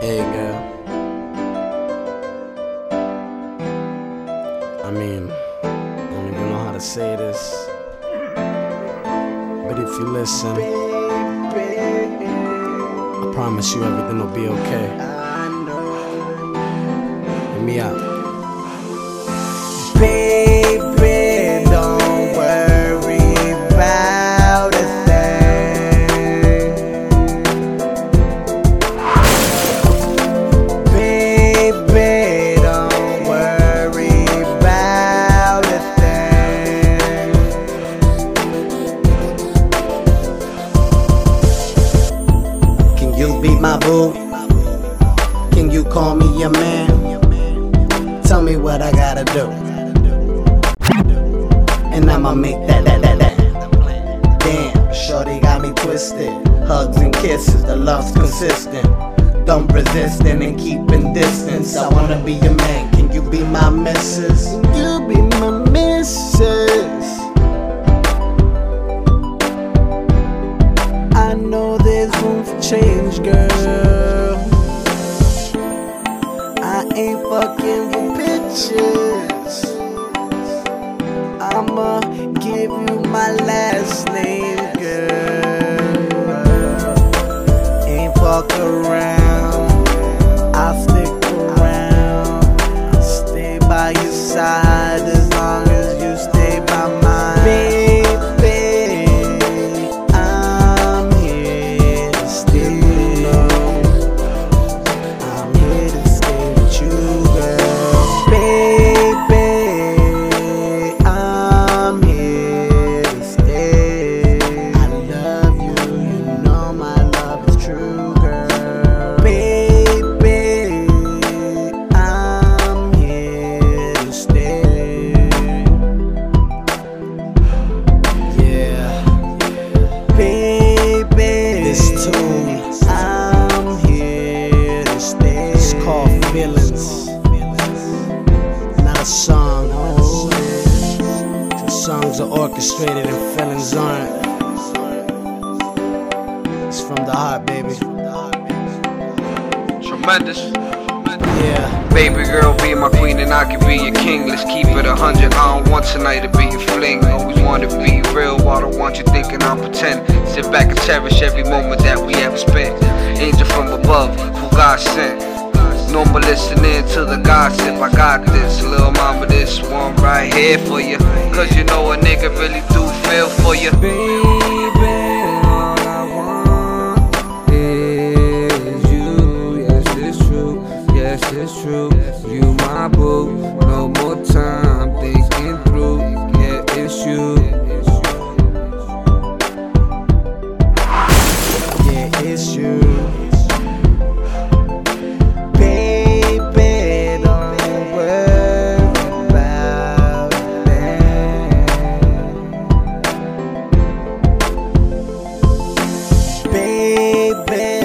Hey, girl. I mean, I don't even know how to say this. But if you listen, I promise you everything will be okay. Be my boo? Can you call me your man? Tell me what I gotta do. And I'ma make that, that, that, that. Damn, shorty got me twisted. Hugs and kisses, the love's consistent. Don't resist and keeping distance. I wanna be your man. Can you be my missus? You be my missus? I know there's room for change, girl. I ain't fucking with bitches. I'ma give you my last name, girl. Ain't fuck around. Called Feelings. Not a song. Songs are orchestrated and feelings aren't. It's from the heart, baby. Tremendous. Yeah. Baby girl, be my queen and I can be your king. Let's keep it a hundred. I don't want tonight to be a fling. Always want to be real. I don't want you thinking I'm pretend. Sit back and cherish every moment that we ever spent. Angel from above, who God sent. No more listening to the gossip. I got this, little mama. This one right here for you. Cause you know a nigga really do feel for you. Baby. Yes, it's true. baby.